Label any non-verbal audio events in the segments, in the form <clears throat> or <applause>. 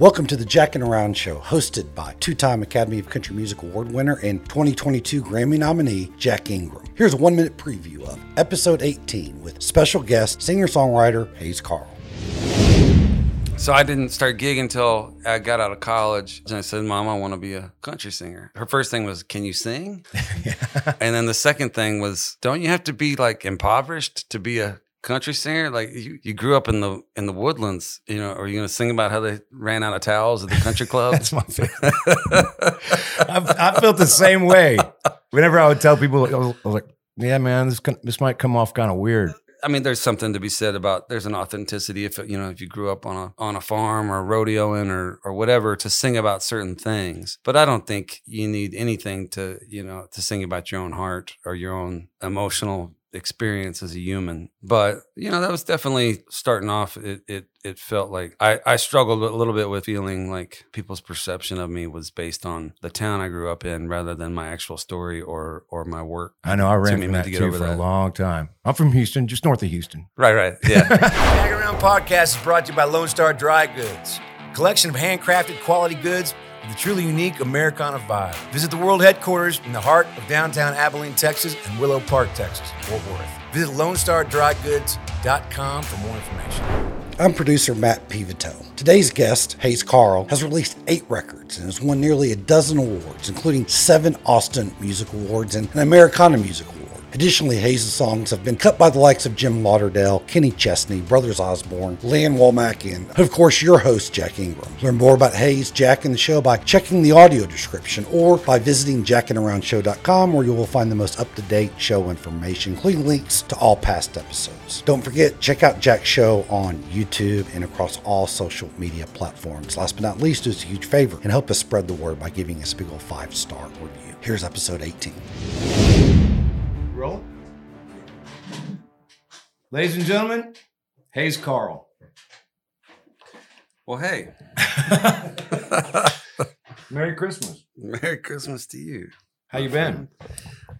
Welcome to the Jackin' Around Show, hosted by two time Academy of Country Music Award winner and 2022 Grammy nominee Jack Ingram. Here's a one minute preview of episode 18 with special guest singer songwriter Hayes Carll. So I didn't start gigging until I got out of college. And I said, Mom, I want to be a country singer. Her first thing was, Can you sing? <laughs> And then the second thing was, Don't you have to be like impoverished to be a country singer? Like you, you grew up in the in the woodlands, you know, are you gonna sing about how they ran out of towels at the country club? <laughs> That's my favorite. I've, felt the same way. Whenever I would tell people, I was, I was like, "Yeah, man, this con- this might come off kind of weird." I mean, there's something to be said about there's an authenticity if you know if you grew up on a on a farm or rodeoing or or whatever to sing about certain things. But I don't think you need anything to you know to sing about your own heart or your own emotional experience as a human. But you know that was definitely starting off. It it it felt like I I struggled a little bit with feeling like people's perception of me was based on the town I grew up in rather than my actual story or or my work. I know I ran me a from that to too over for a long time. I'm from Houston, just north of Houston. Right, right, <laughs> yeah. Hang Around Podcast is brought to you by Lone Star Dry Goods, collection of handcrafted quality goods a truly unique Americana vibe. Visit the world headquarters in the heart of downtown Abilene, Texas, and Willow Park, Texas, Fort Worth. Visit LoneStarDryGoods.com for more information. I'm producer Matt Pivito. Today's guest, Hayes Carll, has released eight records and has won nearly a dozen awards, including seven Austin Music Awards and an Americana Music Award. Additionally, Hayes' songs have been cut by the likes of Jim Lauderdale, Kenny Chesney, Brothers Osborne, Lee Ann Womack, and of course your host, Jack Ingram. Learn more about Hayes, Jack, and the show by checking the audio description or by visiting jackinaroundshow.com where you will find the most up-to-date show information, including links to all past episodes. Don't forget, check out Jack's show on YouTube and across all social media platforms. Last but not least, do us a huge favor and help us spread the word by giving us a big old five-star review. Here's episode 18. Roll. Ladies and gentlemen, Hayes Carll. well, hey. <laughs> Merry Christmas. Merry Christmas to you. How you been?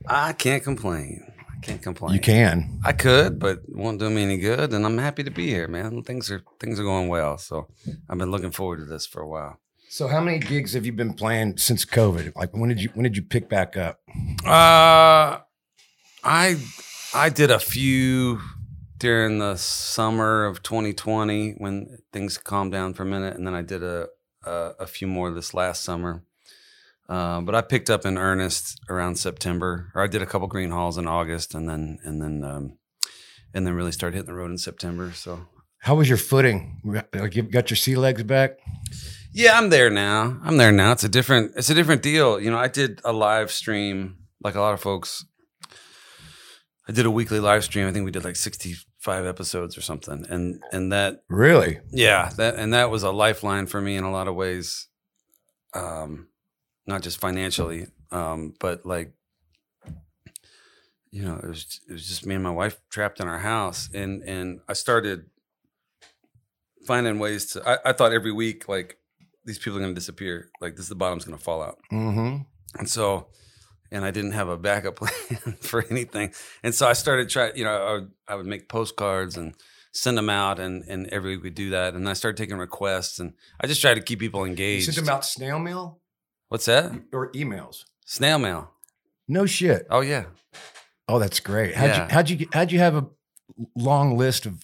I can't complain. I can't complain. You can. I could, but it won't do me any good. And I'm happy to be here, man. Things are things are going well. So I've been looking forward to this for a while. So, how many gigs have you been playing since COVID? Like, when did you when did you pick back up? Uh I I did a few during the summer of 2020 when things calmed down for a minute, and then I did a a, a few more this last summer. Uh, but I picked up in earnest around September, or I did a couple Gruene Halls in August, and then and then um, and then really started hitting the road in September. So How was your footing? Like, you got your sea legs back? Yeah, I'm there now. I'm there now. It's a different it's a different deal. You know, I did a live stream like a lot of folks. I did a weekly live stream. I think we did like 65 episodes or something. And and that Really? yeah, that and that was a lifeline for me in a lot of ways. Um not just financially, um but like you know, it was it was just me and my wife trapped in our house and and I started finding ways to I, I thought every week like these people are going to disappear like this the bottom's going to fall out Mm-hmm. and so and i didn't have a backup <laughs> plan for anything and so i started trying you know I would, I would make postcards and send them out and and every week we do that and i started taking requests and i just tried to keep people You engaged sent them out snail mail what's that or emails? snail mail No shit. oh yeah Oh, that's great. How'd Yeah. you how'd you how'd you have a long list of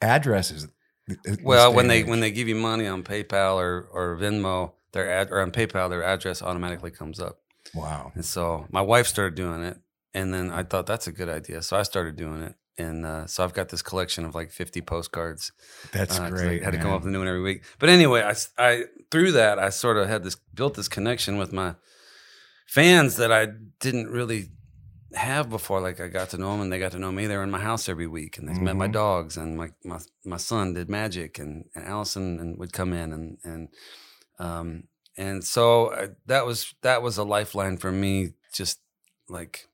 addresses? well when they age? when they give you money on paypal or or venmo their ad or on paypal their address automatically comes up wow. And so my wife started doing it. And then I thought that's a good idea. So I started doing it. And uh, so I've got this collection of like 50 postcards. That's uh, great. I had to come up with a new one every week. But anyway, I, I, through that, I sort of had this built this connection with my fans that I didn't really have before. Like I got to know them and they got to know me. They were in my house every week and they met my Mhm. dogs and my, my, my son did magic and, and Allison and would come in and, and, um, and so uh, that was, that was a lifeline for me, just like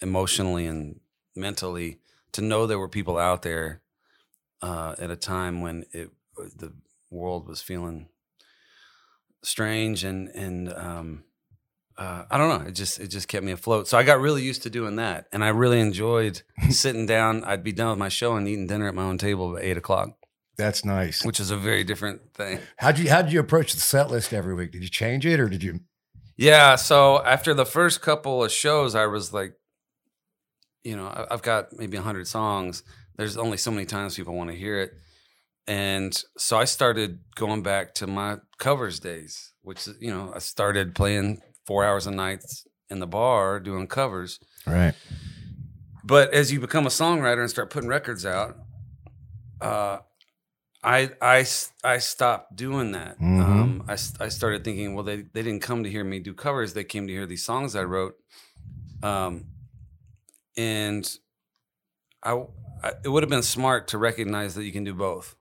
emotionally and mentally to know there were people out there, uh, at a time when it, the world was feeling strange and, and, um, uh, I don't know. It just it just kept me afloat. So I got really used to doing that, and I really enjoyed <laughs> sitting down. I'd be done with my show and eating dinner at my own table at eight o'clock, That's nice. which is a very different thing. How'd you how'd you approach the set list every week? Did you change it or did you? Yeah. So after the first couple of shows, I was like, you know, I've got maybe 100 songs. There's only so many times people want to hear it. And so I started going back to my covers days, which, you know, I started playing four hours a night in the bar doing covers. Right. But as you become a songwriter and start putting records out, uh, I, I, I stopped doing that. Mhm. Um, I, I started thinking, well, they, they didn't come to hear me do covers. They came to hear these songs I wrote. Um, and I, I, it would have been smart to recognize that you can do both.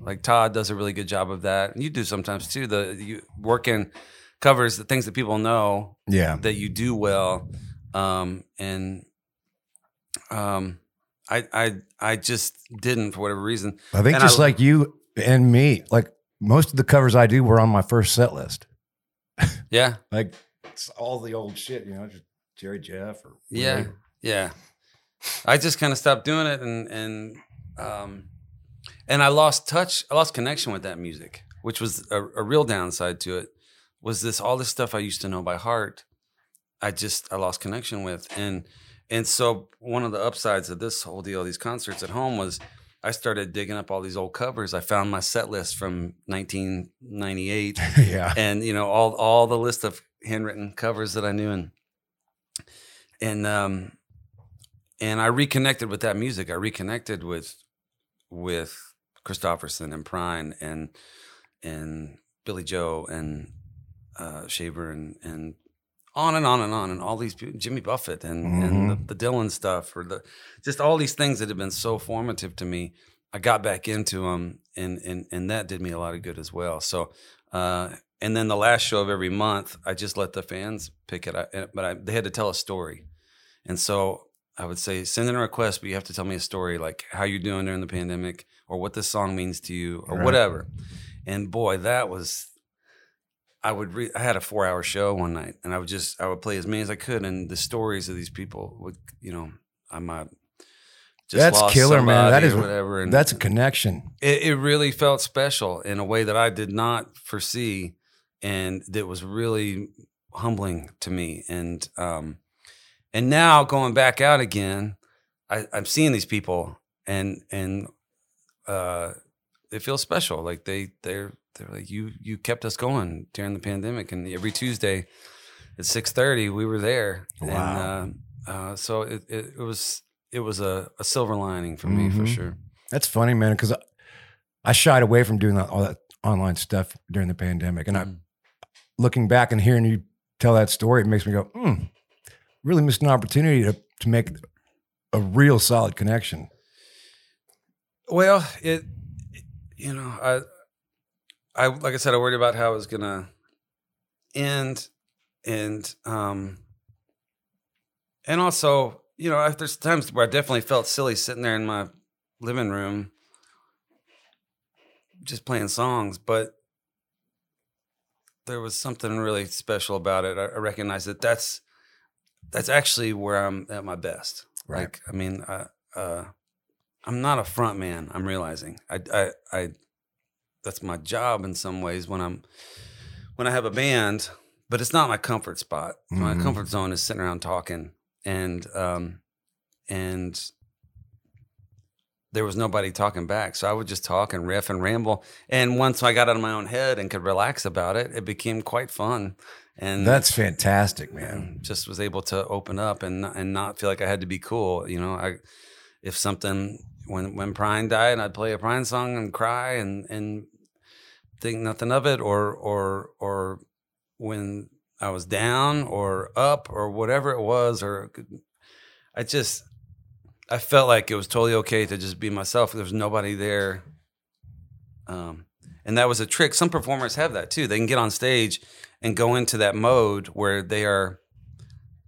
Like Todd does a really good job of that. And you do sometimes too. The you work in covers, the things that people know Yeah. that you do well um and um i i i just didn't for whatever reason I think And just I- like you and me, like most of the covers I do were on my first set list. <laughs> yeah Like it's all the old shit, you know, just Jerry Jeff or yeah whatever. yeah i just kind of stopped doing it and and um and i lost touch i lost connection with that music which was a, a real downside to it was this all this stuff i used to know by heart i just i lost connection with and and so one of the upsides of this whole deal these concerts at home was i started digging up all these old covers i found my set list from 1998 <laughs> yeah. and you know all all the list of handwritten covers that I knew and and um and I reconnected with that music. I reconnected with with Kristofferson and Prine and and Billy Joe and uh Shaver and and on and on and on and all these people, Jimmy Buffett and and the, the Dylan stuff or the just all these things that have been so formative to me. I got back into them and and and that did me a lot of good as well. So uh and then the last show of every month, I just let the fans pick it. I, but I, they had to tell a story, and so I would say send in a request, but you have to tell me a story like how you're doing during the pandemic, or what this song means to you, or Right. whatever. And boy, that was. I would. Re- I had a four-hour show one night, and I would just I would play as many as I could, and the stories of these people would, you know, I might. Just That's lost killer, man. That is whatever. And That's a connection. it, it really felt special in a way that I did not foresee, and that was really humbling to me. And um, and now going back out again, I, I'm seeing these people, and and uh, it feels special. Like they they're they're like you you kept us going during the pandemic, and every Tuesday at six thirty we were there. Wow. And uh, uh, so it, it it was it was a, a silver lining for me for Mhm. sure. That's funny, man, because I, I shied away from doing that, all that online stuff during the pandemic. And I, Mhm. looking back and hearing you tell that story, it makes me go, hmm, really missed an opportunity to, to make a real solid connection. Well, it, you know, I, I like I said, I worried about how it was gonna end, and um, and also, you know, I- there's times where I definitely felt silly sitting there in my living room, just playing songs, but there was something really special about it. I, I recognized that that's that's actually where I'm at my best. Right. Like, I mean, I, uh, I'm not a front man. I'm realizing I, I, I, that's my job in some ways when I'm, when I have a band, but it's not my comfort spot. My Mhm. comfort zone is sitting around talking and, um, and there was nobody talking back. So I would just talk and riff and ramble. And once I got out of my own head and could relax about it, it became quite fun. And That's fantastic, man. just was able to open up and and not feel like I had to be cool. You know, I if something when when Prine died, I'd play a Prine song and cry and and think nothing of it, or or or when I was down or up or whatever it was, or I just I felt like it was totally okay to just be myself. There was nobody there. Um, and that was a trick. Some performers have that too. They can get on stage and go into that mode where they are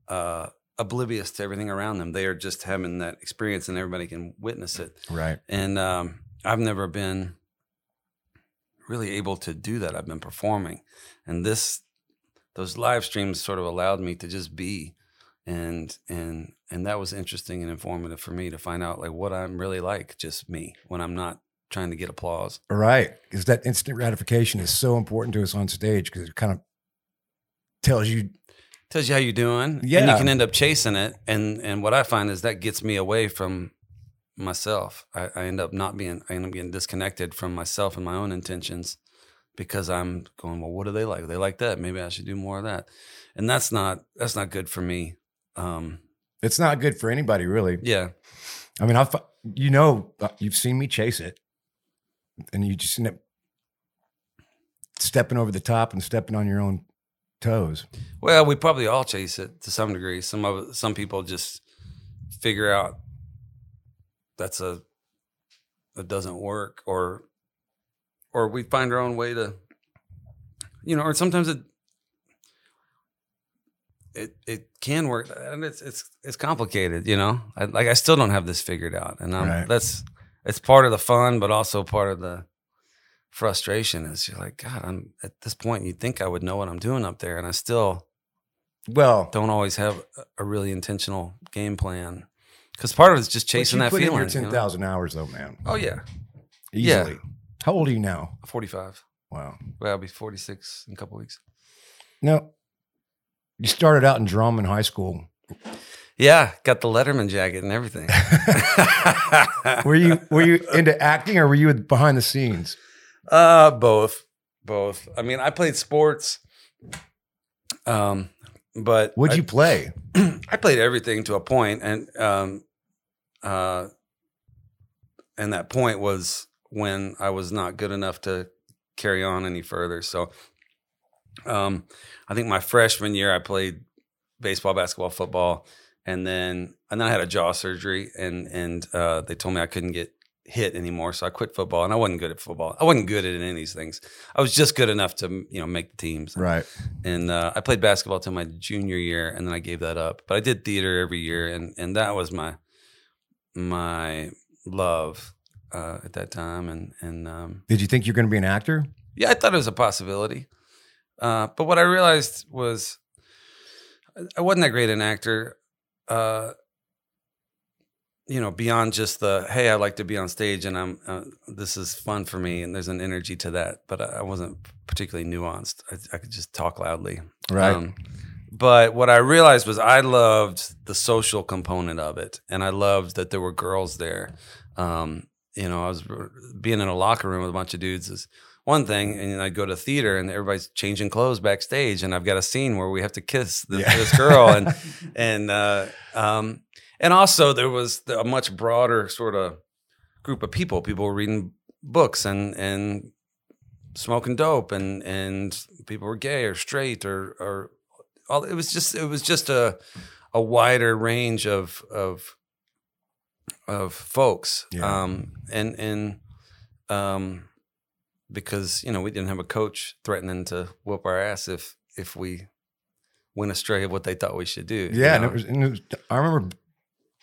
uh, oblivious to everything around them. They are just having that experience, and everybody can witness it. Right. And um, I've never been really able to do that. I've been performing, and this those live streams sort of allowed me to just be, and and and that was interesting and informative for me to find out like what I'm really like, just me when I'm not trying to get applause. Right. Because that instant gratification is so important to us on stage because it kind of tells you tells you how you're doing. Yeah. And you can end up chasing it. And and what I find is that gets me away from myself. I, I end up not being I end up getting disconnected from myself and my own intentions because I'm going, well, what do they like? They like that. Maybe I should do more of that. And that's not that's not good for me. Um it's not good for anybody, really. yeah. I mean, I've, you know, uh, you've seen me chase it, and you just end up stepping over the top and stepping on your own toes. Well, we probably all chase it to some degree. Some of some people just figure out that's a that doesn't work, or or we find our own way to, you know, or sometimes it it it can work, and it's it's it's complicated, you know. I, like I still don't have this figured out, and um, Right. that's it's part of the fun, but also part of the frustration. Is you're like, God, I'm at this point. You would think I would know what I'm doing up there, and I still Well, don't always have a really intentional game plan because part of it's just chasing that put in feeling. you ten know? hours, though, man. Oh yeah, Yeah. Easily. How old are you now? 45. Wow. Well, I'll be 46 in a couple weeks. No, you started out in drama in high school. Yeah, got the Letterman jacket and everything. <laughs> Were you were you into acting or were you behind the scenes? Uh, both, both. I mean, I played sports. Um, but What'd I- you play? <clears throat> I played everything to a point, and um, uh, and that point was when I was not good enough to carry on any further. So, um, I think my freshman year I played baseball, basketball, football, and then and then I had a jaw surgery, and and uh, they told me I couldn't get hit anymore, so I quit football, and I wasn't good at football. I wasn't good at any of these things. I was just good enough to you know make the teams Right. and uh, I played basketball till my junior year, and then I gave that up. But I did theater every year, and and that was my my love uh, at that time. And and um, Did you think you're going to be an actor? yeah, I thought it was a possibility. Uh, but what I realized was I- wasn't that great an actor. Uh, you know, beyond just the hey, I like to be on stage, and I'm uh, this is fun for me, and there's an energy to that. But I I wasn't particularly nuanced. I, I could just talk loudly. Right. Um, but what I realized was I loved the social component of it, and I loved that there were girls there. Um, you know, I was being in a locker room with a bunch of dudes is one thing, and I'd go to theater and everybody's changing clothes backstage, and I've got a scene where we have to kiss this, Yeah. this girl, and <laughs> and uh, um, and also there was a much broader sort of group of people. People were reading books and and smoking dope, and and people were gay or straight or or all. It was just it was just a a wider range of of of folks, Yeah. um, and and um, because you know we didn't have a coach threatening to whoop our ass if if we went astray of what they thought we should do. you Yeah, and it was, and it was. I remember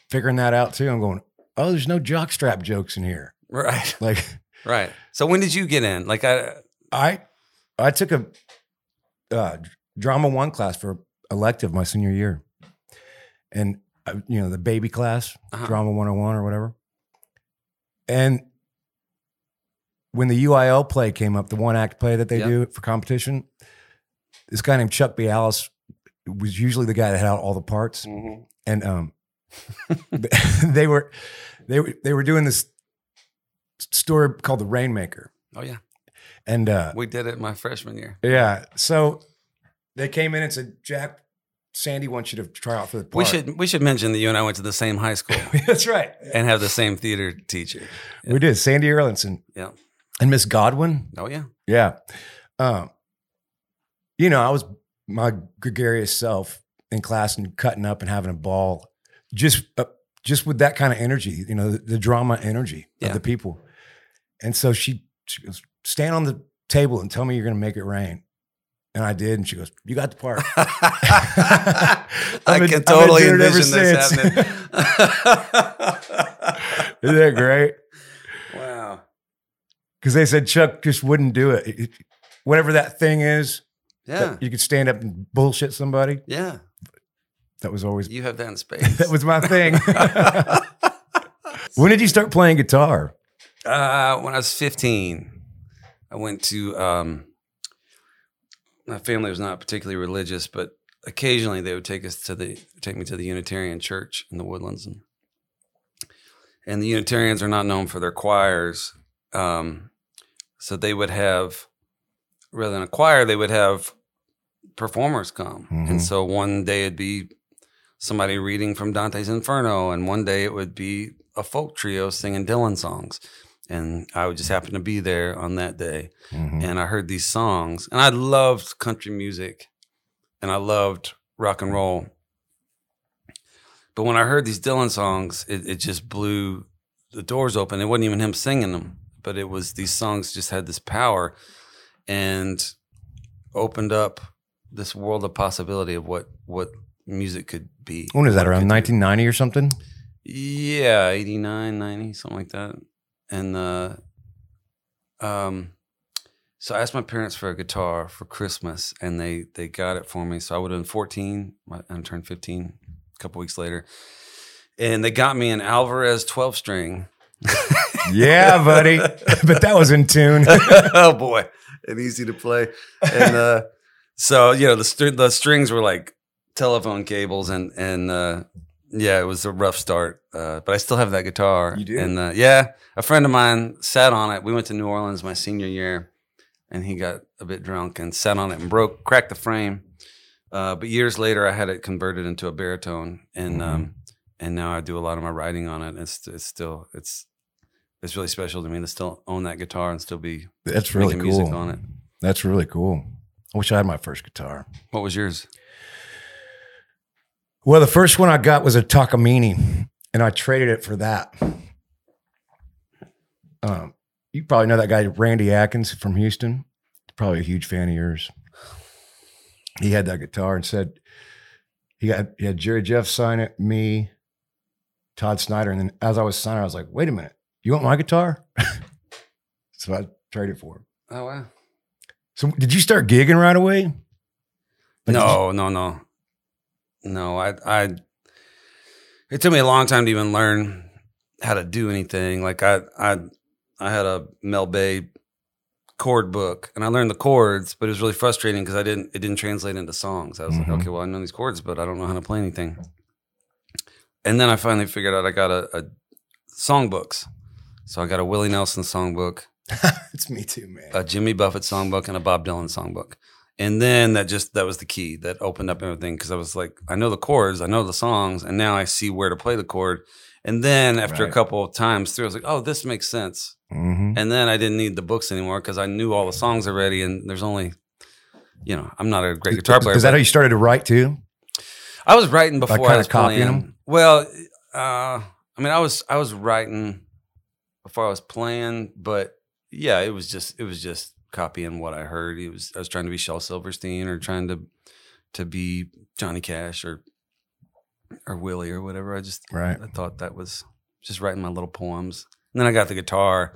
figuring that out too. I'm going, oh, there's no jockstrap jokes in here. right, <laughs> Like, right. So when did you get in? Like I, I, I took a uh, drama one class for elective my senior year, and uh, you know the baby class, Uh-huh. drama 101 or whatever. And when the UIL play came up, the one act play that they Yep. do for competition, this guy named Chuck B. Alice was usually the guy that had all the parts. and um <laughs> <laughs> they were they were they were doing this story called the rainmaker oh yeah, and uh we did it my freshman year. yeah so they came in and said jack sandy wants you to try out for the part We should we should mention that you and I went to the same high school. <laughs> That's right. And have the same theater teacher. we did. Sandy erlinson Yeah. and miss godwin? Oh yeah. yeah. Um you know i was my gregarious self in class and cutting up and having a ball just uh, just with that kind of energy you know the, the drama energy Yeah. of the people. And so she she goes stand on the table and tell me you're going to make it rain and i did and she goes you got the part <laughs> I been- can totally doing it ever envision this since. happening. <laughs> isn't that great wow. because they said chuck just wouldn't do it. It- it- whatever that thing is Yeah. that you could stand up and bullshit somebody Yeah. that was always You have that in <laughs> space. that was my thing when did you start playing guitar Uh, when I was 15, I went to. Um, my family was not particularly religious, but occasionally they would take us to the take me to the Unitarian Church in the Woodlands, and and the Unitarians are not known for their choirs, um, so they would have rather than a choir, they would have performers come, Mhm. and so one day it'd be somebody reading from Dante's Inferno, and one day it would be a folk trio singing Dylan songs. And I would just happen to be there on that day. Mhm. And I heard these songs, and I loved country music and I loved rock and roll. But when I heard these Dylan songs, it, it just blew the doors open. It wasn't even him singing them, but it was these songs just had this power and opened up this world of possibility of what what music could be. When is that? Around could do. 1990 or something? Yeah, 89, 90, something like that. And uh um so I asked my parents for a guitar for Christmas and they they got it for me. So I would have been 14, my- I turned 15 a couple weeks later. And they got me an Alvarez 12 string. <laughs> Yeah, buddy. but that was in tune. <laughs> oh boy, and easy to play. And uh, so you know the the strings were like telephone cables, and and uh, yeah, it was a rough start. Uh, but I still have that guitar. You do? And uh, yeah, a friend of mine sat on it. We went to New Orleans my senior year, and he got a bit drunk and sat on it and broke, cracked the frame. Uh, but years later, I had it converted into a baritone, and um, and now I do a lot of my writing on it. It's it's still it's it's really special to me to still own that guitar and still be That's really cool. on it. That's really cool. I wish I had my first guitar. What was yours? Well, the first one I got was a Takamine, and I traded it for that. Um, you probably know that guy, Randy Atkins from Houston. Probably a huge fan of yours. He had that guitar and said he got he had Jerry Jeff sign it, me, Todd Snider, and then as I was signing, I was like, "Wait a minute, you want my guitar?" <laughs> so I traded for him. Oh wow. So did you start gigging right away? Like, did you- No, no, no. I, I. It took me a long time to even learn how to do anything. Like I, I, I had a Mel Bay chord book, and I learned the chords, but it was really frustrating because I didn't. It didn't translate into songs. I was Mhm. like, okay, well, I know these chords, but I don't know how to play anything. And then I finally figured out I got a, a songbooks. So I got a Willie Nelson songbook. <laughs> it's me too, man. a Jimmy Buffett songbook and a Bob Dylan songbook. And then that just that was the key that opened up everything because I was like, I know the chords, I know the songs, and now I see where to play the chord. And then after Right. a couple of times through, I was like, oh, this makes sense. hmm And then I didn't need the books anymore because I knew all the songs already. And there's only, you know, I'm not a great guitar player. Is that how you started to write too? I was writing before kinda I was copying playing. them? Well, uh, I mean, I was I was writing before I was playing, but yeah, it was just it was just copying what I heard. It was I was trying to be Shel Silverstein or trying to to be Johnny Cash or or Willie or whatever. I just Right. I thought that was just writing my little poems. And then I got the guitar,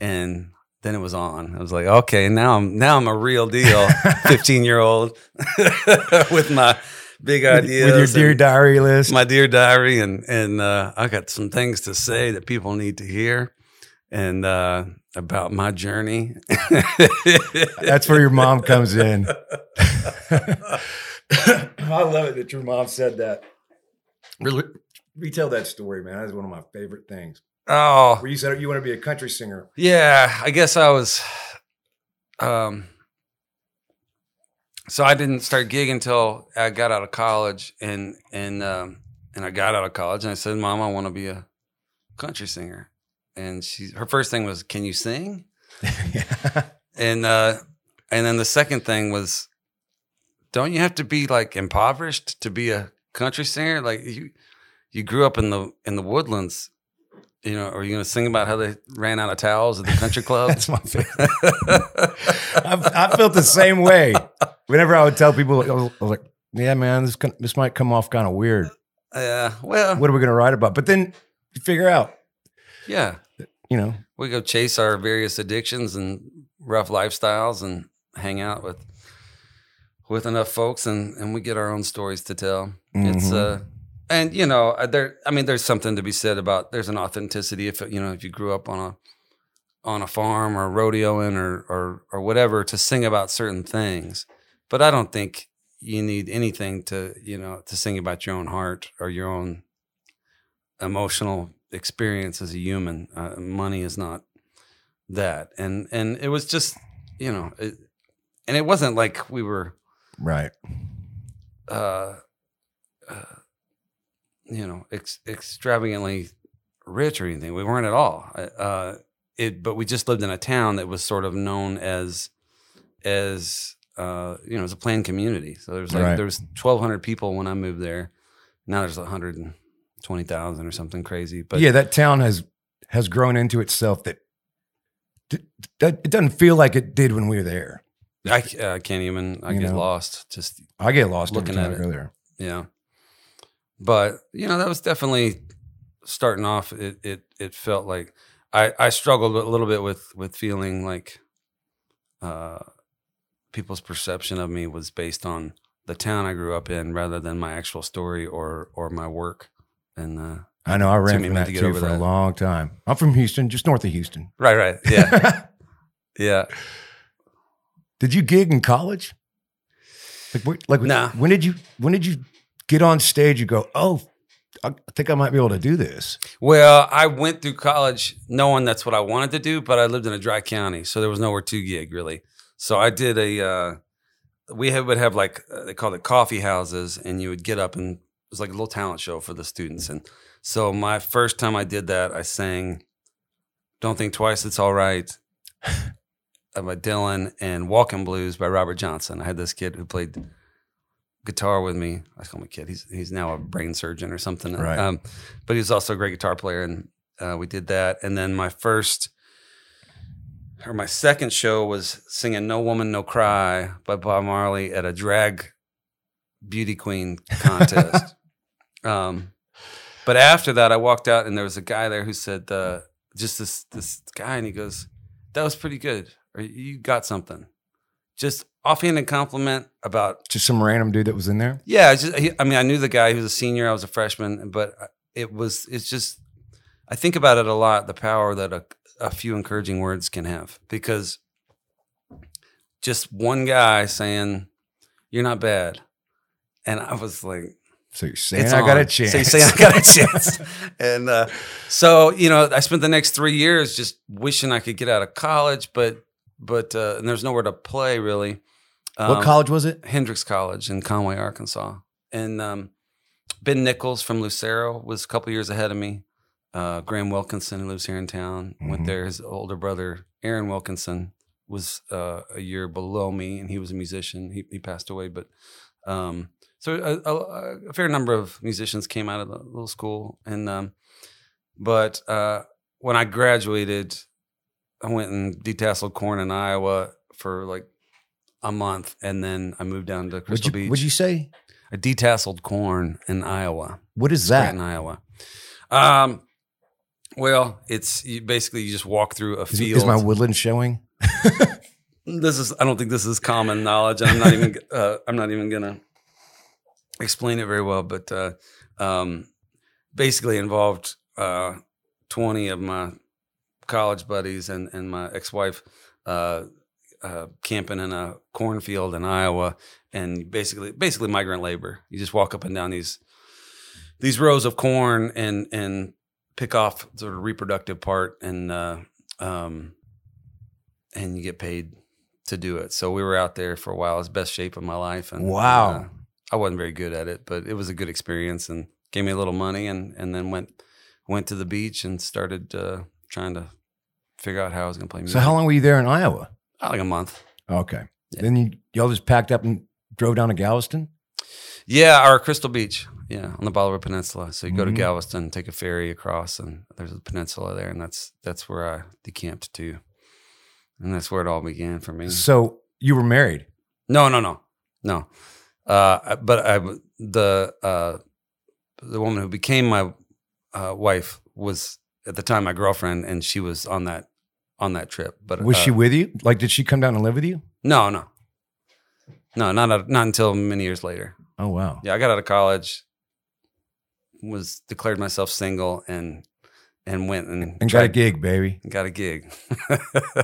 and then it was on. I was like, okay, now I'm now I'm a real deal, <laughs> fifteen year old <laughs> with my big ideas, with your dear diary list. my dear diary, and and uh, I got some things to say that people need to hear, and uh, about my journey. That's where your mom comes in. I love it that your mom said that. Really, retell that story, man. That's one of my favorite things. oh, Where you said you want to be a country singer. Yeah, I guess I was. Um, so I didn't start gigging until I got out of college, and and um, and I got out of college, and I said, "Mom, I want to be a country singer." And she, her first thing was, "Can you sing?" <laughs> yeah. And uh, and then the second thing was, "Don't you have to be like impoverished to be a country singer? Like you, you grew up in the in the woodlands." You know, are you going to sing about how they ran out of towels at the country <laughs> club? That's my favorite. I've, felt the same way. Whenever I would tell people, I was, I was like, "Yeah, man, this this might come off kind of weird. Yeah. Well, What are we going to write about?" But then you figure out, yeah. you know, We go chase our various addictions and rough lifestyles and hang out with with enough folks and and we get our own stories to tell. It's Mhm. uh and you know, uh, there I mean there's something to be said about there's an authenticity if you know if you grew up on a on a farm or rodeoing or or or whatever to sing about certain things. But I don't think you need anything to you know to sing about your own heart or your own emotional experience as a human. Uh, money is not that, and and it was just you know, it, and it wasn't like we were Right. uh, uh, you know, ex- extravagantly rich or anything. We weren't at all. Uh, it, but we just lived in a town that was sort of known as, as uh, you know, as a planned community. So there's like Right. there was 1,200 people when I moved there. Now there's 120,000 or something crazy. But yeah, that town has has grown into itself that d- it doesn't feel like it did when we were there. I, uh, can't even. I You get know? lost. Just I get lost Looking at it. there. Yeah. But, you know, that was definitely starting off it it it felt like I I struggled a little bit with with feeling like uh people's perception of me was based on the town I grew up in rather than my actual story or or my work. And uh I know I ran from that too for a long time. I'm from Houston, just north of Houston. right right yeah <laughs> yeah Did you gig in college? Like, like Nah. when did you when did you get on stage? You go, oh, I think I might be able to do this. Well, I went through college knowing that's what I wanted to do, but I lived in a dry county, so there was nowhere to gig really. So I did a. Uh, we had, would have like uh, they called it coffee houses, and you would get up and was like a little talent show for the students. And so my first time I did that, I sang "Don't Think Twice, It's All Right" <laughs> uh, by Dylan and "Walking Blues" by Robert Johnson. I had this kid who played guitar with me. I call him a kid. He's he's now a brain surgeon or something. Right. Um, but he's also a great guitar player, and uh, we did that. And then my first or my second show was singing "No Woman, No Cry" by Bob Marley at a drag beauty queen <laughs> contest. Um, but after that, I walked out, and there was a guy there who said, uh, "Just this this guy," and he goes, "That was pretty good, or you got something." Just offhanded compliment about Just some random dude that was in there. yeah, just, he, I mean, I knew the guy. He was a senior. I was a freshman, but it was. It's just. I think about it a lot. The power that a, a few encouraging words can have, because just one guy saying, "You're not bad," and I was like, So you're saying I got a chance. So you say I got a chance. and uh, so, you know, I spent the next three years just wishing I could get out of college, but but uh, and there's nowhere to play really. what Um, college was it? Hendrix College in Conway, Arkansas. And um, Ben Nichols from Lucero was a couple years ahead of me. Uh, Graham Wilkinson, who lives here in town, Mhm. went there. His older brother, Aaron Wilkinson, was uh, a year below me, and he was a musician. He, he passed away, but um, so a, a, a fair number of musicians came out of the little school. And um, but uh, when I graduated, I went and detasseled corn in Iowa for like a month, and then I moved down to Would Crystal you, Beach. would you say? I detasseled corn in Iowa, What is that? in Iowa. Um, well, it's you basically you just walk through a Is, field. is my woodland showing? <laughs> this is I don't think this is common knowledge, I'm not even <laughs> uh, I'm not even gonna explain it very well, but uh, um, basically involved uh, 20 of my college buddies and and my ex wife uh, uh, camping in a cornfield in Iowa, and basically basically migrant labor. You just walk up and down these these rows of corn and and pick off sort of reproductive part and uh, um, and you get paid to do it. So we were out there for a while. It was best shape of my life. And Wow. uh, I wasn't very good at it, but it was a good experience and gave me a little money and and then went went to the beach and started uh, trying to figure out how I was going to play music. So how long were you there in Iowa? Oh, like a month. Okay. Yeah. Then you y'all just packed up and drove down to Galveston. Yeah, or Crystal Beach. Yeah, on the Bolivar Peninsula. So you go Mhm. to Galveston, take a ferry across, and there's a peninsula there, and that's that's where I decamped to, and that's where it all began for me. So you were married. No, no, no, no. Uh, but I, the uh, the woman who became my uh, wife was at the time my girlfriend, and she was on that on that trip. But Was uh, she with you? Like, did she come down and live with you? No, no, no, not not until many years later. Oh wow. Yeah, I got out of college, was declared myself single, and and went and, And got a gig, baby. got a gig.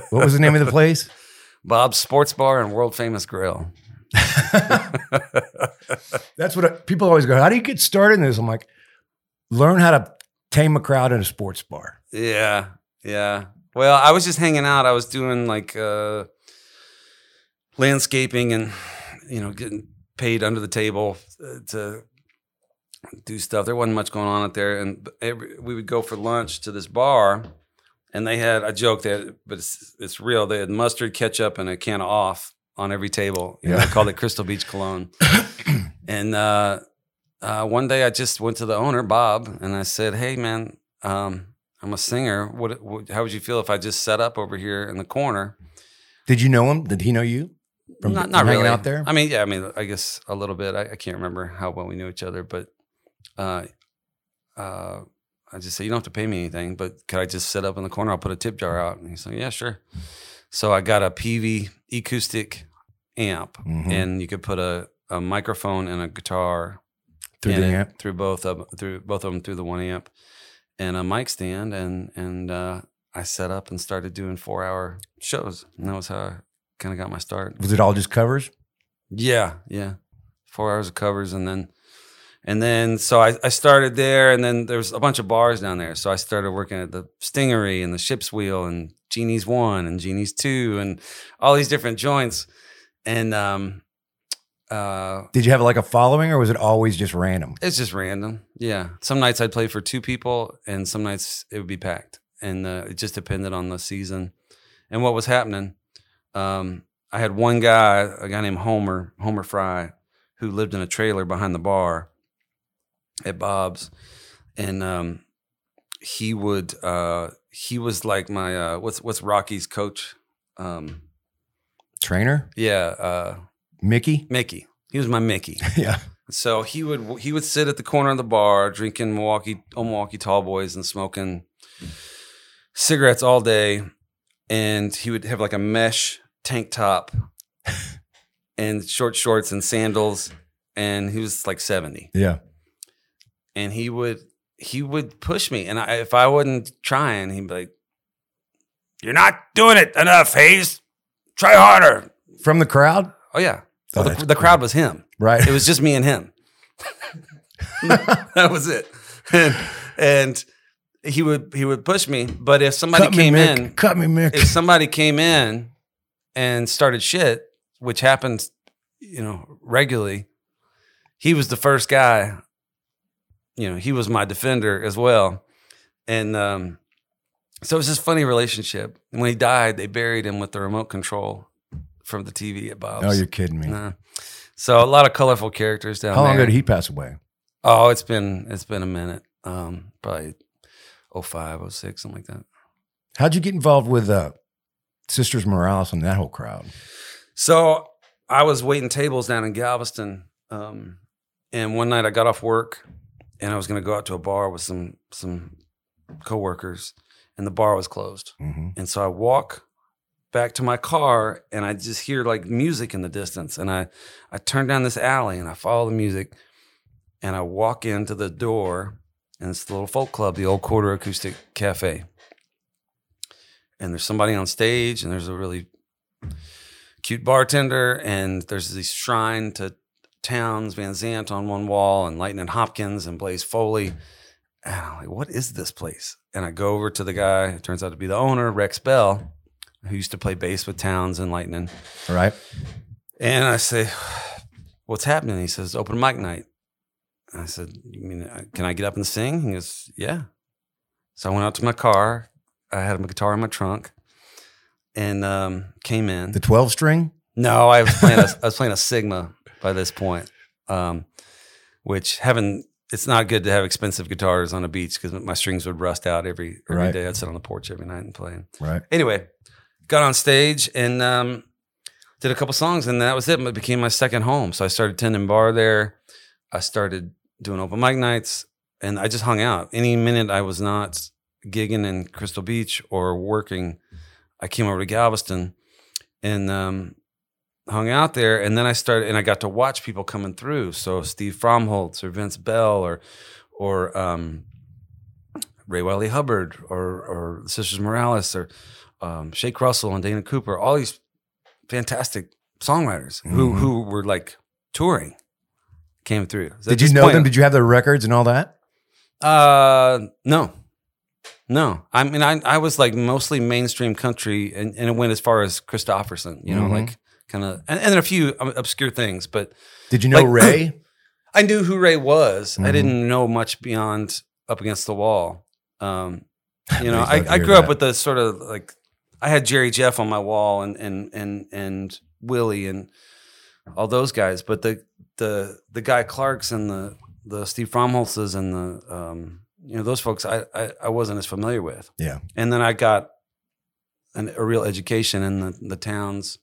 What was the name of the place? <laughs> Bob's Sports Bar and world famous grill. <laughs> That's what I, people always go. How do you get started in this? I'm like, learn how to tame a crowd in a sports bar. Yeah, yeah. Well, I was just hanging out. I was doing like uh, landscaping and you know getting paid under the table uh, to do stuff. There wasn't much going on out there, and every, we would go for lunch to this bar, and they had a joke that, but it's it's real. They had mustard, ketchup, and a can of off on every table. You know, Yeah. they called it Crystal <laughs> Beach Cologne. and uh, uh, one day, I just went to the owner, Bob, and I said, "Hey, man." Um, I'm a singer. What, what? How would you feel if I just set up over here in the corner? Did you know him? Did he know you? From- not not hanging really out there? I mean, yeah. I mean, I guess a little bit. I, I can't remember how well we knew each other, but uh, uh, I just said you don't have to pay me anything, but could I just sit up in the corner? I'll put a tip jar out. And he's like, yeah, sure. So I got a Peavey acoustic amp, Mhm. and you could put a, a microphone and a guitar Through the it, amp? through both of through both of them through the one amp and a mic stand and and uh, I set up and started doing four hour shows and that was how I kind of got my start. Was it all just covers? Yeah, yeah, four hours of covers and then and then so I, I started there and then there was a bunch of bars down there so I started working at the Stingaree and the Ship's Wheel and Genie's One and Genie's Two and all these different joints and um uh Did you have like a following or was it always just random? It's just random. Yeah. Some nights I'd play for two people, and some nights it would be packed, and uh, it just depended on the season and what was happening. Um, I had one guy, a guy named Homer, Homer Fry, who lived in a trailer behind the bar at Bob's, and um, he would uh, he was like my uh, what's what's Rocky's coach? Um, Trainer? yeah, uh, Mickey? Mickey. He was my Mickey. <laughs> yeah. So he would he would sit at the corner of the bar drinking Milwaukee old Milwaukee Tall Boys and smoking cigarettes all day, and he would have like a mesh tank top <laughs> and short shorts and sandals, and he was like seventy, Yeah. And he would he would push me, and I, if I wasn't trying, he'd be like, "You're not doing it enough, Hayes. Try harder." From the crowd? Oh yeah, Oh, Well, the, the crowd was him. Right. It was just me and him. <laughs> that was it. And, and he would he would push me, but if somebody Cut came Mick. in, Cut me, Mick. if somebody came in and started shit, which happens, you know, regularly, he was the first guy. You know, he was my defender as well, and um, so it was this funny relationship. And when he died, they buried him with the remote control from the TV at Bob's. oh, you're kidding me. So a lot of colorful characters down there. How long ago did he pass away? Oh, it's been it's been a minute. Um, probably 05, 06, something like that. How'd you get involved with uh, Sisters Morales and that whole crowd? So I was waiting tables down in Galveston, um, and one night I got off work and I was going to go out to a bar with some some coworkers, and the bar was closed. hmm And so I walk back to my car and I just hear like music in the distance. And I, I turn down this alley and I follow the music and I walk into the door and it's the little folk club, the old quarter acoustic cafe. And there's somebody on stage and there's a really cute bartender and there's this shrine to Townes Van Zandt on one wall and Lightning Hopkins and Blaze Foley. And I'm like, what is this place? And I go over to the guy, it turns out to be the owner, Rex Bell, who used to play bass with Townes and Lightning. All right. And I say, what's happening? He says, open mic night. And I said, you mean, uh, can I get up and sing? He goes, yeah. So I went out to my car. I had my guitar in my trunk and um, came in. The 12 string? No, I was playing a, I was playing a Sigma by this point, um, which having it's not good to have expensive guitars on a beach because my strings would rust out every every day. Right. I'd sit on the porch every night and play. Right. Anyway, got on stage and um, did a couple songs, and that was it. It became my second home. So I started tending bar there. I started doing open mic nights, and I just hung out. Any minute I was not gigging in Crystal Beach or working, I came over to Galveston and um, hung out there. And then I started, and I got to watch people coming through. So Steve Fromholz or Vince Bell or or um, Ray Wylie Hubbard or or Sisters Morales or um, Shake Russell and Dana Cooper, all these fantastic songwriters who Mhm. who were like touring came through. So Did you know point- them? Did you have their records and all that? uh, no, no. I mean, I I was like mostly mainstream country, and, and it went as far as Kristofferson, you know, Mhm. like kind of, and, and then a few obscure things. But Did you know Like- Ray? <clears throat> I knew who Ray was. I Mhm. didn't know much beyond up against the wall. Um, <laughs> you know, I, I grew up with the sort of like I had Jerry Jeff on my wall and and and and Willie and all those guys, but the the the Guy Clarks and the the Steve Fromholzes and the um, you know those folks I, I I wasn't as familiar with. Yeah. And then I got an, a real education in the the Townes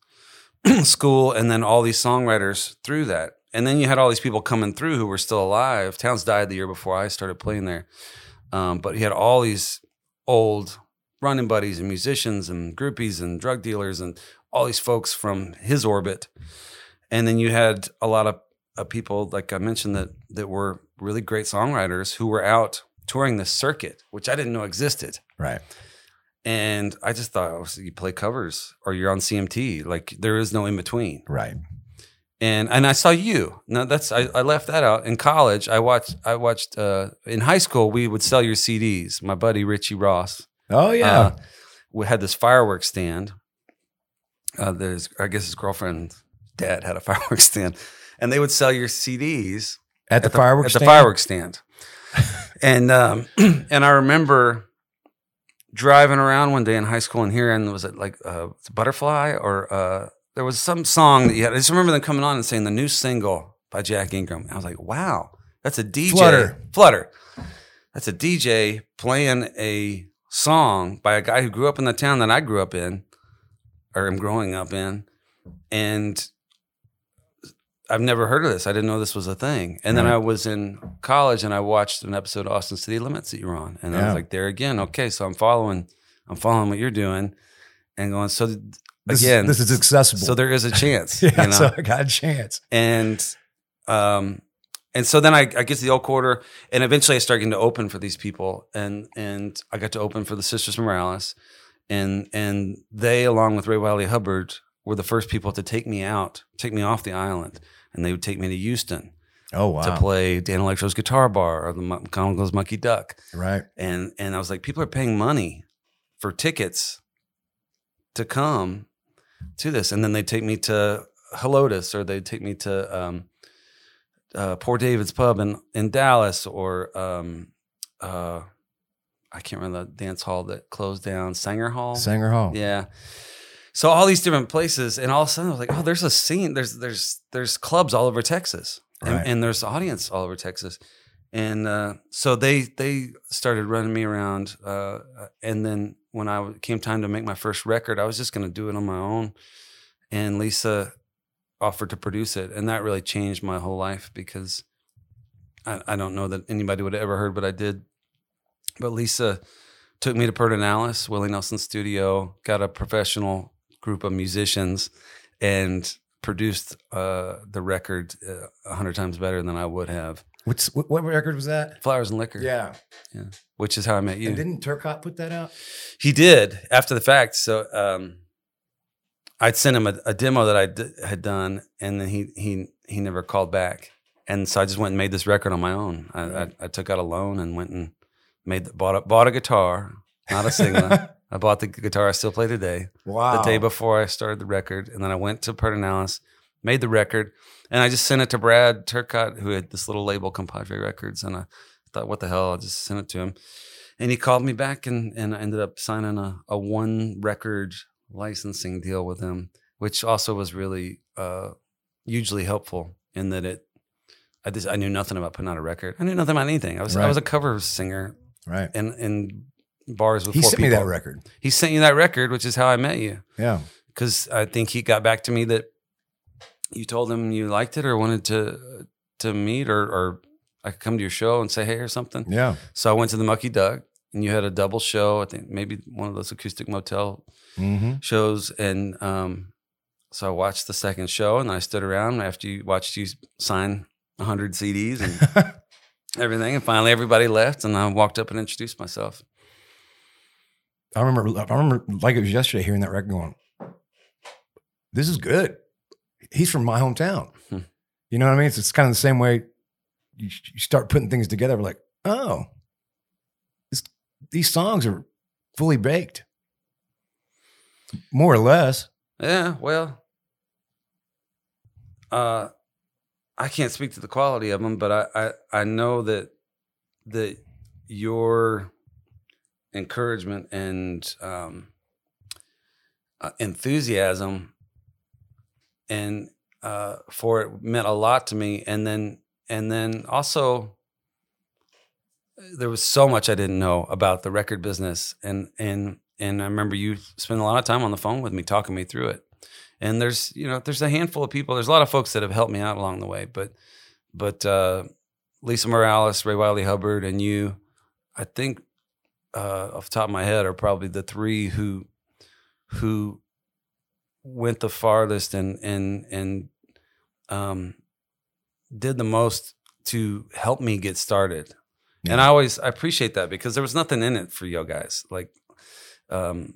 <clears throat> school, and then all these songwriters through that. And then you had all these people coming through who were still alive. Townes died the year before I started playing there, um, but he had all these old running buddies and musicians and groupies and drug dealers and all these folks from his orbit. And then you had a lot of uh, people, like I mentioned, that that were really great songwriters who were out touring the circuit, which I didn't know existed. Right. And I just thought, oh, so you play covers or you're on CMT. Like there is no in between. Right. And and I saw you. No, that's I, I left that out. In college, I watched I watched uh, in high school we would sell your CDs. My buddy Richie Ross. Oh yeah. Uh, we had this fireworks stand. Uh, there's I guess his girlfriend's dad had a <laughs> fireworks stand. And they would sell your CDs at the fireworks. at the fireworks stand. <laughs> and um, <clears throat> and I remember driving around one day in high school and hearing was it like uh, Butterfly or uh, there was some song that you had. I just remember them coming on and saying the new single by Jack Ingram. I was like, wow, that's a DJ. Flutter. Flutter. That's a DJ playing a song by a guy who grew up in the town that I grew up in, or am growing up in, and I've never heard of this. I didn't know this was a thing. And then I was in college and I watched an episode of Austin City Limits that you were on, and I was like, there again. Okay, so I'm following. I'm following what you're doing, and going. So th- This, again, this is accessible. so there is a chance. <laughs> yeah. you know? So I got a chance. and um and so then I, I get to the old quarter and eventually I start getting to open for these people and and I got to open for the Sisters Morales and and they along with Ray Wylie Hubbard were the first people to take me out take me off the island and they would take me to Houston Oh wow. to play Dan Electro's Guitar Bar or the McGonigel's Mucky Duck Right. and and I was like, people are paying money for tickets to come to this, and then they take me to Helotes, or they take me to um, uh, Poor David's Pub in in Dallas, or um, uh, I can't remember the dance hall that closed down, Sanger Hall. Sanger Hall. Yeah. So all these different places, and all of a sudden I was like, oh, there's a scene. There's there's there's clubs all over Texas, and, Right. and there's audience all over Texas, and uh, so they they started running me around. Uh, and then when I came time to make my first record, I was just going to do it on my own, and Lisa offered to produce it, and that really changed my whole life because I, I don't know that anybody would have ever heard what I did, but Lisa took me to Pedernales, Willie Nelson studio, got a professional group of musicians, and produced uh, the record uh, a hundred times better than I would have. What's what, what record was that? Flowers and Liquor, Yeah. yeah. which is how I met you. And didn't Turcotte put that out? He did after the fact. So um, I'd sent him a, a demo that I d- had done, and then he he he never called back. And so I just went and made this record on my own. I, I, I took out a loan and went and made the, bought a, bought a guitar, not a Sigma. <laughs> I bought the guitar I still play today. Wow. The day before I started the record, and then I went to Pedernales, made the record, and I just sent it to Brad Turcotte, who had this little label, Compadre Records, and I thought, what the hell? I'll just send it to him. And he called me back and, and I ended up signing a, a one record licensing deal with him, which also was really uh, hugely helpful in that it I just I knew nothing about putting out a record. I knew nothing about anything. I was I was a cover singer Right. And in bars with He four sent me that record. He sent you that record, which is how I met you. Yeah. Because I think he got back to me that you told him you liked it or wanted to to meet or or I could come to your show and say hey or something. Yeah. So I went to the Mucky Duck and you had a double show. I think maybe one of those acoustic motel Mm-hmm. shows. And um, so I watched the second show and I stood around after you watched you sign 100 CDs and <laughs> everything. And finally, everybody left, and I walked up and introduced myself. I remember, I remember like it was yesterday hearing that record going, this is good. He's from my hometown. Hmm. You know what I mean? It's, it's kind of the same way you, you start putting things together. We're like, oh, these songs are fully baked, more or less. Yeah, well, uh, I can't speak to the quality of them, but I, I, I know that that your encouragement and um, uh, enthusiasm and uh, for it meant a lot to me. And then and then also there was so much I didn't know about the record business, and and and I remember you spent a lot of time on the phone with me talking me through it. And there's you know there's a handful of people. There's a lot of folks that have helped me out along the way, but but uh, Lisa Morales, Ray Wylie Hubbard, and you, I think uh, off the top of my head are probably the three who who went the farthest and and and um, did the most to help me get started. And I always I appreciate that because there was nothing in it for you guys. Like um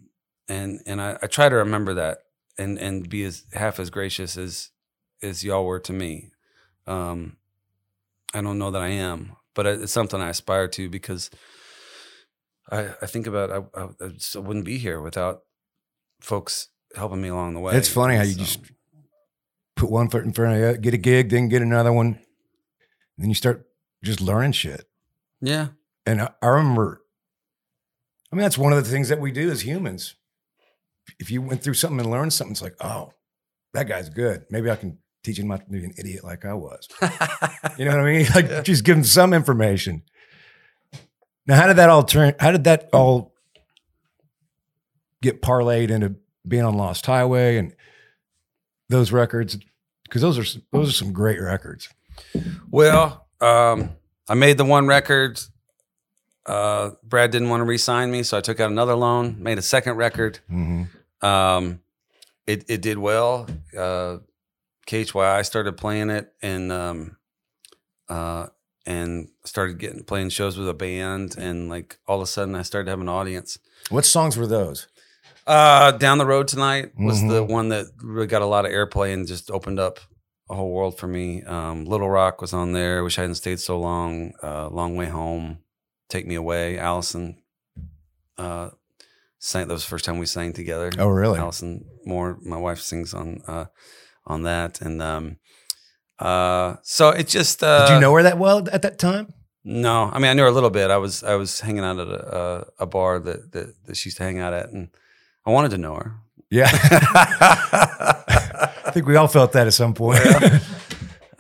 and and I, I try to remember that and and be as half as gracious as as y'all were to me. Um I don't know that I am, but it's something I aspire to because I I think about I, I, I wouldn't be here without folks helping me along the way. It's funny how you So- just put one foot in front of you, get a gig, then get another one. Then you start just learning shit. yeah And I, I remember, I mean, that's one of the things that we do as humans. If you went through something and learned something, it's like, oh, that guy's good. Maybe I can teach him not to be an idiot like I was. <laughs> You know what I mean? <laughs> Like, just give him some information. Now, how did that all turn? How did that all get parlayed into being on Lost Highway and those records? Because those are some- those are some great records. Well, um, I made the one record. Uh, Brad didn't want to re-sign me, so I took out another loan, made a second record. Mm-hmm. Um, it it did well. Uh, KHYI started playing it, and um, uh, and started getting playing shows with a band, and like all of a sudden, I started having an audience. What songs were those? Uh, Down the Road Tonight was the Mhm. one that really got a lot of airplay and just opened up a whole world for me. Um, Little Rock was on there. Wish I hadn't stayed so long. Uh, Long Way Home. Take Me Away. Allison. Uh, sang. That was the first time we sang together. Oh, really? Allison Moore, my wife, sings on uh, on that, and um, uh, so it just. Uh, Did you know her that well at that time? No, I mean I knew her a little bit. I was I was hanging out at a, a, a bar that, that that she used to hang out at, and I wanted to know her. Yeah. <laughs> I think we all felt that at some point.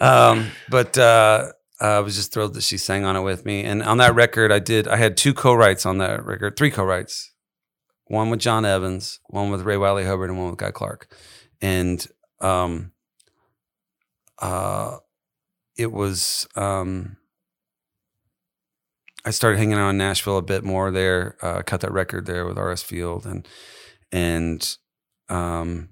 um, but uh, I was just thrilled that she sang on it with me. And on that record, I did. I had two co-writes on that record, three co-writes. One with John Evans, one with Ray Wylie Hubbard, and one with Guy Clark. And um, uh, it was. Um, I started hanging out in Nashville a bit more there. Uh, cut that record there with R.S. Field, and and um,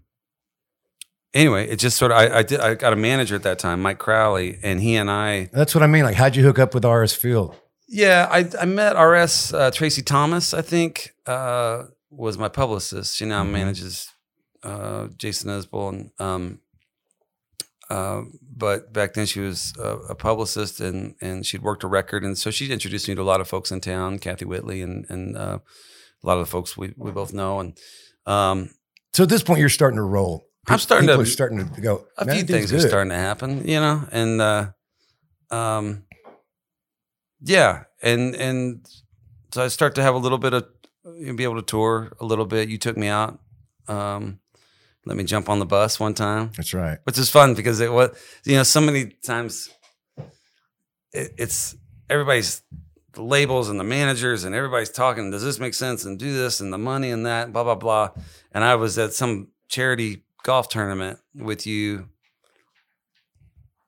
anyway, it just sort of I, I did I got a manager at that time, Mike Crowley, and he and I That's what I mean. Like, how'd you hook up with R.S. Field? yeah I I met RS uh, Tracy Thomas I think uh, was my publicist. She now Mhm. manages uh, Jason Isbell and um, uh, but back then she was a, a publicist and and she'd worked a record and so she introduced me to a lot of folks in town, Kathy Whitley and and uh, a lot of the folks we we both know and. Um, So at this point, you're starting to roll. I'm starting People to- are starting to go. a few things are starting to happen, you know, and uh, um, yeah, and and so I start to have a little bit of you know, be able to tour a little bit. You took me out, um, let me jump on the bus one time, That's right. which is fun because it was you know so many times it, it's everybody's the labels and the managers and everybody's talking. Does this make sense? And do this and the money and that blah blah blah. And I was at some charity golf tournament with you,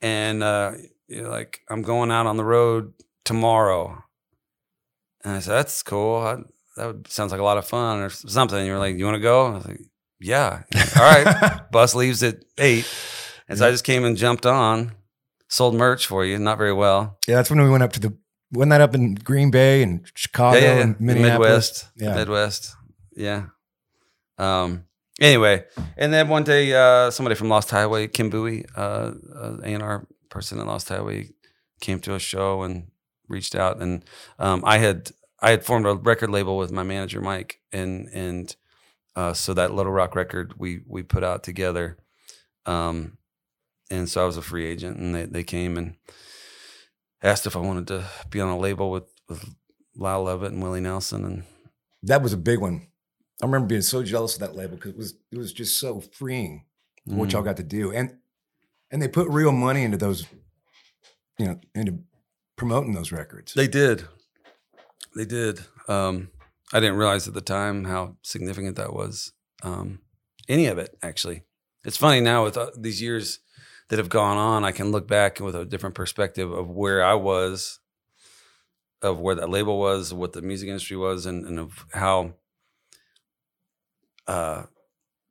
and uh, you're like, I'm going out on the road tomorrow. And I said, That's cool. I, that would, sounds like a lot of fun or something. You were like, You want to go? I was like, Yeah. All right. <laughs> Bus leaves at eight. And so I just came and jumped on, sold merch for you, not very well. Yeah, that's when we went up to the wasn't that up in Green Bay and Chicago yeah, yeah, yeah. and The Minneapolis? Midwest, Yeah. Midwest, yeah. Um. Anyway, and then one day, uh, somebody from Lost Highway, Kim Bowie, uh, uh, A&R person at Lost Highway, came to a show and reached out, and um, I had I had formed a record label with my manager Mike, and and uh, so that Little Rock record we we put out together, um, and so I was a free agent, and they they came and asked if I wanted to be on a label with with Lyle Lovett and Willie Nelson, and That was a big one. I remember being so jealous of that label because it was it was just so freeing what Mm. y'all got to do, and and they put real money into those, you know, into promoting those records. They did. They did. Um, I didn't realize at the time how significant that was. Um, any of it, actually. It's funny now with uh, these years that have gone on, I can look back with a different perspective of where I was, of where that label was, what the music industry was, and, and of how uh,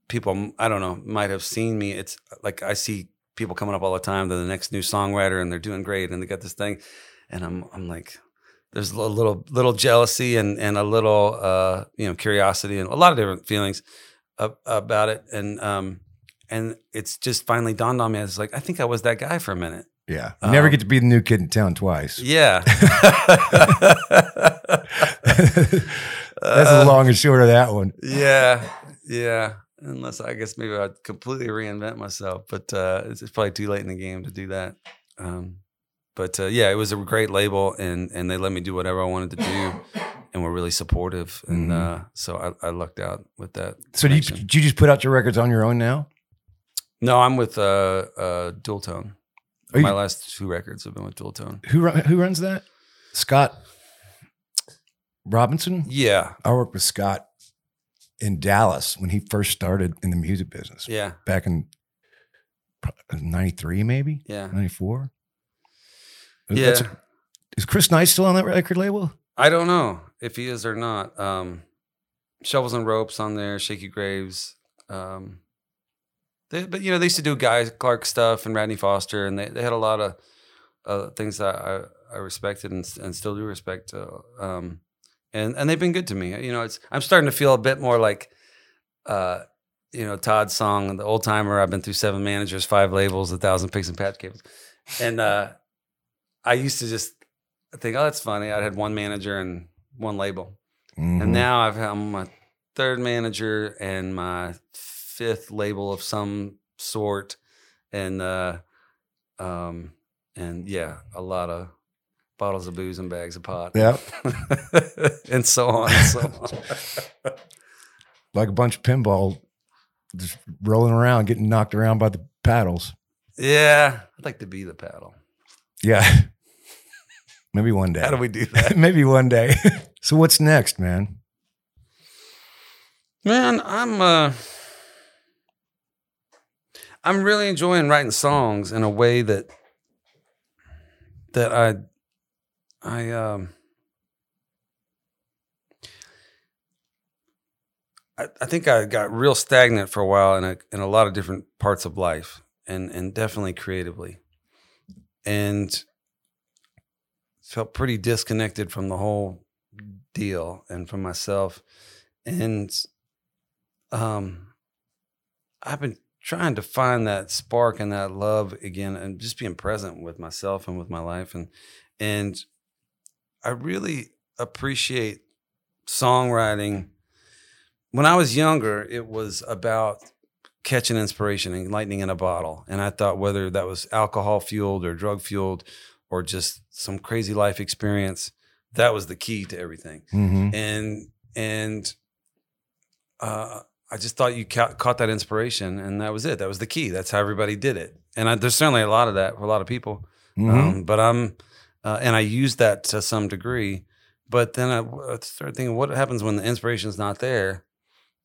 people, I don't know, might have seen me. It's like I see people coming up all the time. They're the next new songwriter and they're doing great and they got this thing. And I'm, I'm like, there's a little, little jealousy and, and a little, uh, you know, curiosity and a lot of different feelings ab- about it. And, um, and it's just finally dawned on me. It's like, I think I was that guy for a minute. yeah, you never Um, get to be the new kid in town twice. Yeah. <laughs> That's the long and short of that one. Yeah, yeah. Unless I guess maybe I'd completely reinvent myself, but uh, it's, it's probably too late in the game to do that. Um, but uh, yeah, it was a great label, and and they let me do whatever I wanted to do, and were really supportive, and Mhm. uh, so I, I lucked out with that. So do you, connection. did you just put out your records on your own now? no, I'm with uh, uh, Dualtone. Are you- My last two records have been with Dualtone. Who who runs that? Scott Robinson. Yeah, I worked with Scott in Dallas when he first started in the music business yeah, back in '93, maybe yeah, '94. Yeah. is Chris Knight still on that record label? I don't know if he is or not. Um, Shovels and Ropes on there, Shakey Graves. Um, they, but you know, they used to do Guy Clark stuff and Radney Foster, and they, they had a lot of uh, things that I, I respected and, and still do respect. Uh, um, and and they've been good to me. You know, it's I'm starting to feel a bit more like, uh, you know, Todd's song, the old timer. I've been through seven managers, five labels, a thousand picks and patch cables, and uh, I used to just think, oh, that's funny. I had one manager and one label, Mhm. and now I've I'm my third manager and my fifth label of some sort, and uh, um, and yeah, a lot of bottles of booze and bags of pot, yeah, <laughs> and so on and so on. <laughs> like a bunch of pinball, just rolling around, getting knocked around by the paddles. yeah, I'd like to be the paddle. Yeah, <laughs> maybe one day. How do we do that, <laughs> maybe one day. <laughs> so what's next, man? man? I'm uh, I'm really enjoying writing songs in a way that that I I um I, I think I got real stagnant for a while in a in a lot of different parts of life and and definitely creatively. And felt pretty disconnected from the whole deal and from myself. And um I've been trying to find that spark and that love again and just being present with myself and with my life and and I really appreciate songwriting. When I was younger, it was about catching inspiration and lightning in a bottle. And I thought whether that was alcohol fueled or drug fueled or just some crazy life experience, that was the key to everything Mm-hmm. and and uh, I just thought you ca- caught that inspiration, and that was it. That was the key. That's how everybody did it. And I, there's certainly a lot of that for a lot of people. Mm-hmm. Um, but I'm, uh, and I use that to some degree. But then I, I started thinking, what happens when the inspiration is not there?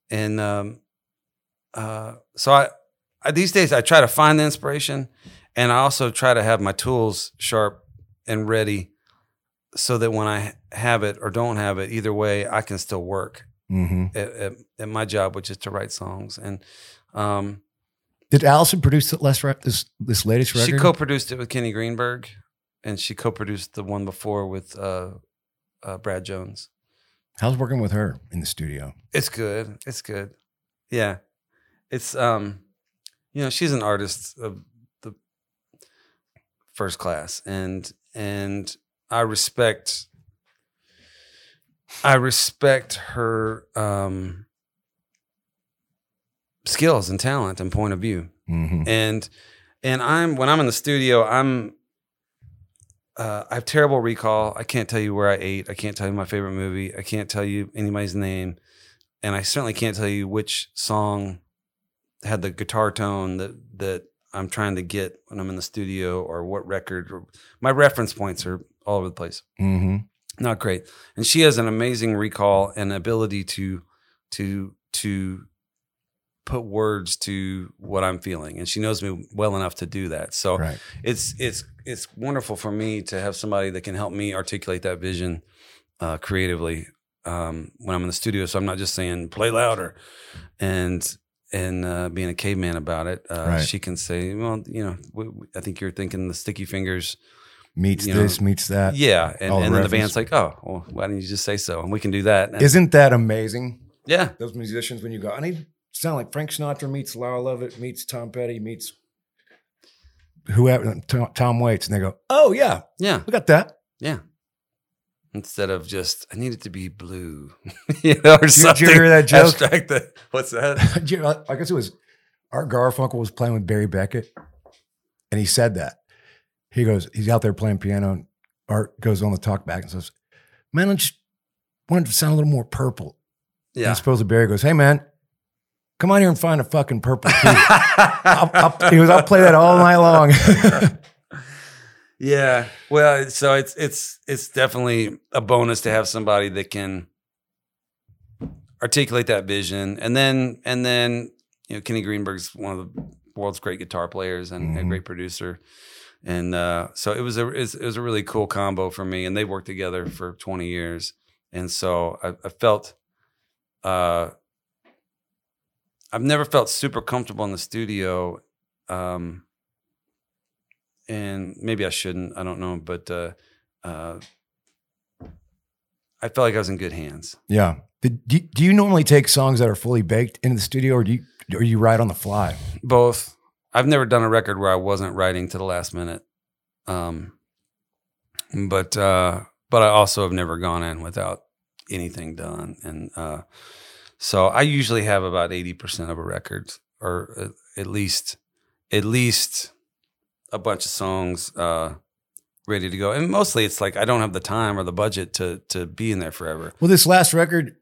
And um, uh, so I, I, these days, I try to find the inspiration, and I also try to have my tools sharp and ready, so that when I have it or don't have it, either way, I can still work mm-hmm. at, at, at my job, which is to write songs. And um, Did Allison produce the last rec- this this latest record? she co-produced it with Kenny Greenberg. and she co-produced the one before with uh, uh, Brad Jones. How's working with her in the studio? It's good. It's good. Yeah, it's um, you know, she's an artist of first class, and and I respect. I respect her um, skills and talent and point of view Mm-hmm. and and I'm when I'm in the studio, I'm uh, I have terrible recall. I can't tell you where I ate. I can't tell you my favorite movie. I can't tell you anybody's name, and I certainly can't tell you which song had the guitar tone that that I'm trying to get when I'm in the studio, or what record. Or, my reference points are all over the place Mm-hmm. not great. And she has an amazing recall and ability to to to put words to what I'm feeling, and she knows me well enough to do that. So Right. it's it's it's wonderful for me to have somebody that can help me articulate that vision uh, creatively um, when I'm in the studio. So I'm not just saying play louder and and uh, being a caveman about it. Uh, Right. She can say, well, you know, I think you're thinking the sticky fingers. Meets You know, this, meets that. Yeah, and, all the then the band's like, oh, well, why didn't you just say so? And we can do that. And- Isn't that amazing? yeah, Those musicians, when you go, I need sound like Frank Sinatra meets Laura Lovett meets Tom Petty meets whoever Tom, Tom Waits, and they go, "Oh yeah, yeah, we got that." yeah. Instead of just, I need it to be blue, <laughs> you know, or you something. hear that <laughs> joke? Abstract. What's that? <laughs> You I guess it was Art Garfunkel was playing with Barry Beckett, and he said that. He goes, he's out there playing piano, and Art goes on the talk back and says, "Man, I just wanted to sound a little more purple." Yeah. And supposedly Barry goes, "Hey man, come on here and find a fucking purple key." I'll, I'll, he goes, "I'll play that all night long." Yeah. Well, so it's it's it's definitely a bonus to have somebody that can articulate that vision, and then and then you know Kenny Greenberg's one of the world's great guitar players and a Mhm. great producer, and uh, so it was a it was, a really cool combo for me, and they worked together for twenty years, and so I, I felt. Uh, I've never felt super comfortable in the studio. Um, and maybe I shouldn't. I don't know, but uh, uh, I felt like I was in good hands. yeah. Did, do, do you normally take songs that are fully baked into the studio, or do you or you write on the fly? Both. I've never done a record where I wasn't writing to the last minute. Um, but uh, but I also have never gone in without anything done, and uh, so I usually have about eighty percent of a record, or at- at least at least a bunch of songs uh, ready to go. And mostly, it's like I don't have the time or the budget to to be in there forever. Well, this last record,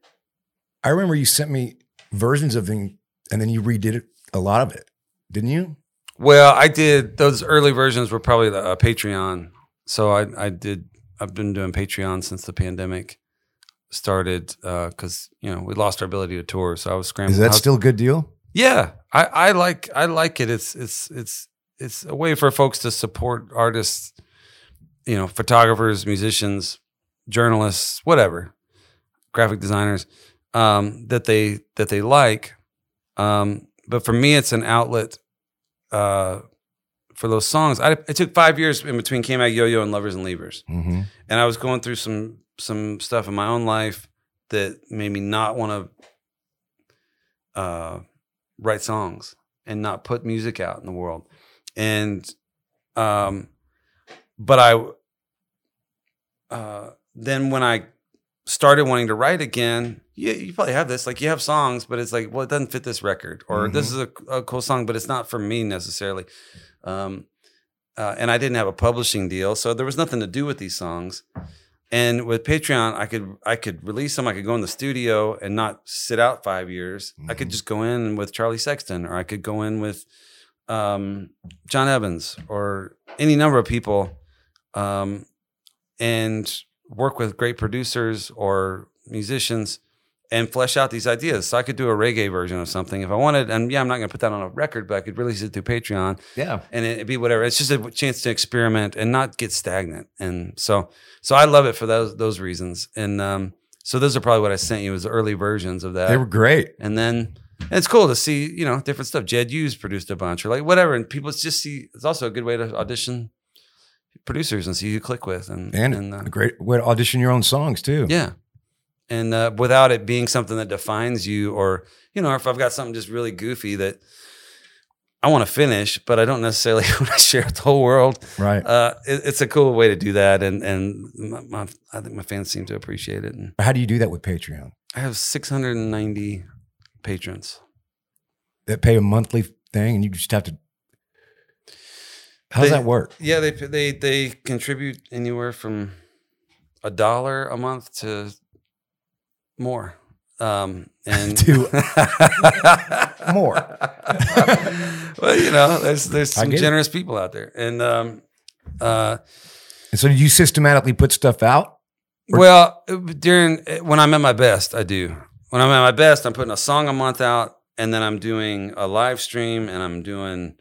I remember you sent me versions of things, and then you redid it, a lot of it, didn't you? Well, I did those early versions were probably the uh, Patreon. So I I did I've been doing Patreon since the pandemic started because you know we lost our ability to tour. So I was scrambling. Is that was- still a good deal? Yeah, I I like I like it. It's it's it's it's a way for folks to support artists, you know, photographers, musicians, journalists, whatever, graphic designers um, that they that they like. Um, but for me, it's an outlet uh, for those songs. I, it took five years in between KMAG YOYO and Lovers and Leavers Mm-hmm. and I was going through some some stuff in my own life that made me not want to uh, write songs and not put music out in the world. And um, but I uh, then when I started wanting to write again, you, you probably have this. Like you have songs, but it's like, well, it doesn't fit this record, or this is a, a cool song, but it's not for me necessarily. Um, uh, and I didn't have a publishing deal, so there was nothing to do with these songs. And with Patreon, I could I could release them. I could go in the studio and not sit out five years. I could Mhm. just go in with Charlie Sexton, or I could go in with um, John Evans, or any number of people, um, and work with great producers or musicians and flesh out these ideas. So I could do a reggae version of something if I wanted. And yeah, I'm not going to put that on a record, but I could release it through Patreon Yeah. and it'd be whatever. It's just a chance to experiment and not get stagnant. And so, so I love it for those those reasons. And um, so those are probably what I sent you as the early versions of that. They were great. and then and it's cool to see you know different stuff. Jed Hughes produced a bunch or like whatever, and people just see. It's also a good way to audition producers and see who you click with, and And, uh, a great way to audition your own songs too. yeah, and uh, without it being something that defines you, or you know, if I've got something just really goofy that I want to finish, but I don't necessarily <laughs> want to share with the whole world. Right. Uh, it, it's a cool way to do that, and and my, my, I think my fans seem to appreciate it. And How do you do that with Patreon? I have 690 patrons. That pay a monthly thing, and you just have to. How does They- that work? Yeah, they they they contribute anywhere from a dollar a month to more. Um, <laughs> and To- <laughs> More. well, you know, there's there's some get it. generous people out there, and um, uh, And so, do you systematically put stuff out? Or- well, during when I'm at my best, I do. When I'm at my best, I'm putting a song a month out, and then I'm doing a live stream, and I'm doing.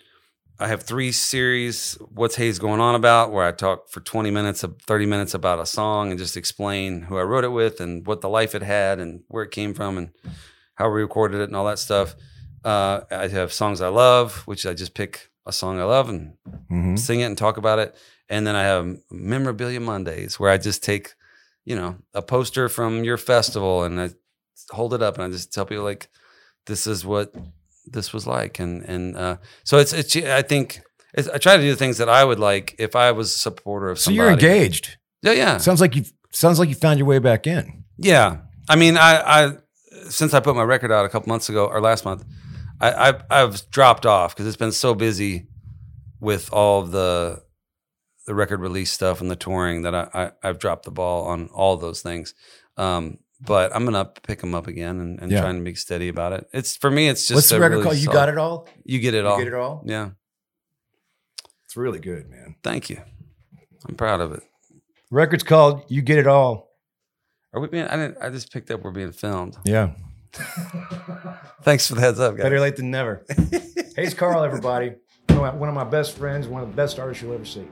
I have three series. What's Hayes going on about? Where I talk for 20 minutes, 30 minutes about a song, and just explain who I wrote it with, and what the life it had, and where it came from, and how we recorded it, and all that stuff. Uh, I have songs I love, which I just pick a song I love and Mhm. sing it and talk about it. And then I have memorabilia Mondays where I just take, you know, a poster from your festival and I hold it up and I just tell people like, this is what this was like. And, and, uh, so it's, it's, I think it's, I try to do the things that I would like if I was a supporter of So you're engaged. Yeah. Yeah. Sounds like you. Sounds like you found your way back in. Yeah, I mean, I, I since I put my record out a couple months ago or last month, I, I I've dropped off because it's been so busy with all of the the record release stuff and the touring that I, I I've dropped the ball on all those things. Um, but I'm gonna pick them up again and, and Yeah. trying to be steady about it. It's for me, it's just What's the a record really called? You solid- got it all. You get it all. You all. get it all. Yeah, It's really good, man. thank you. I'm proud of it. Record's called "You Get It All." Are we being? I didn't. I just picked up. We're being filmed. Yeah. <laughs> Thanks for the heads up, guys. Better late than never. <laughs> hey, it's Carll, everybody. One of my- one of my best friends, one of the best artists you'll ever see.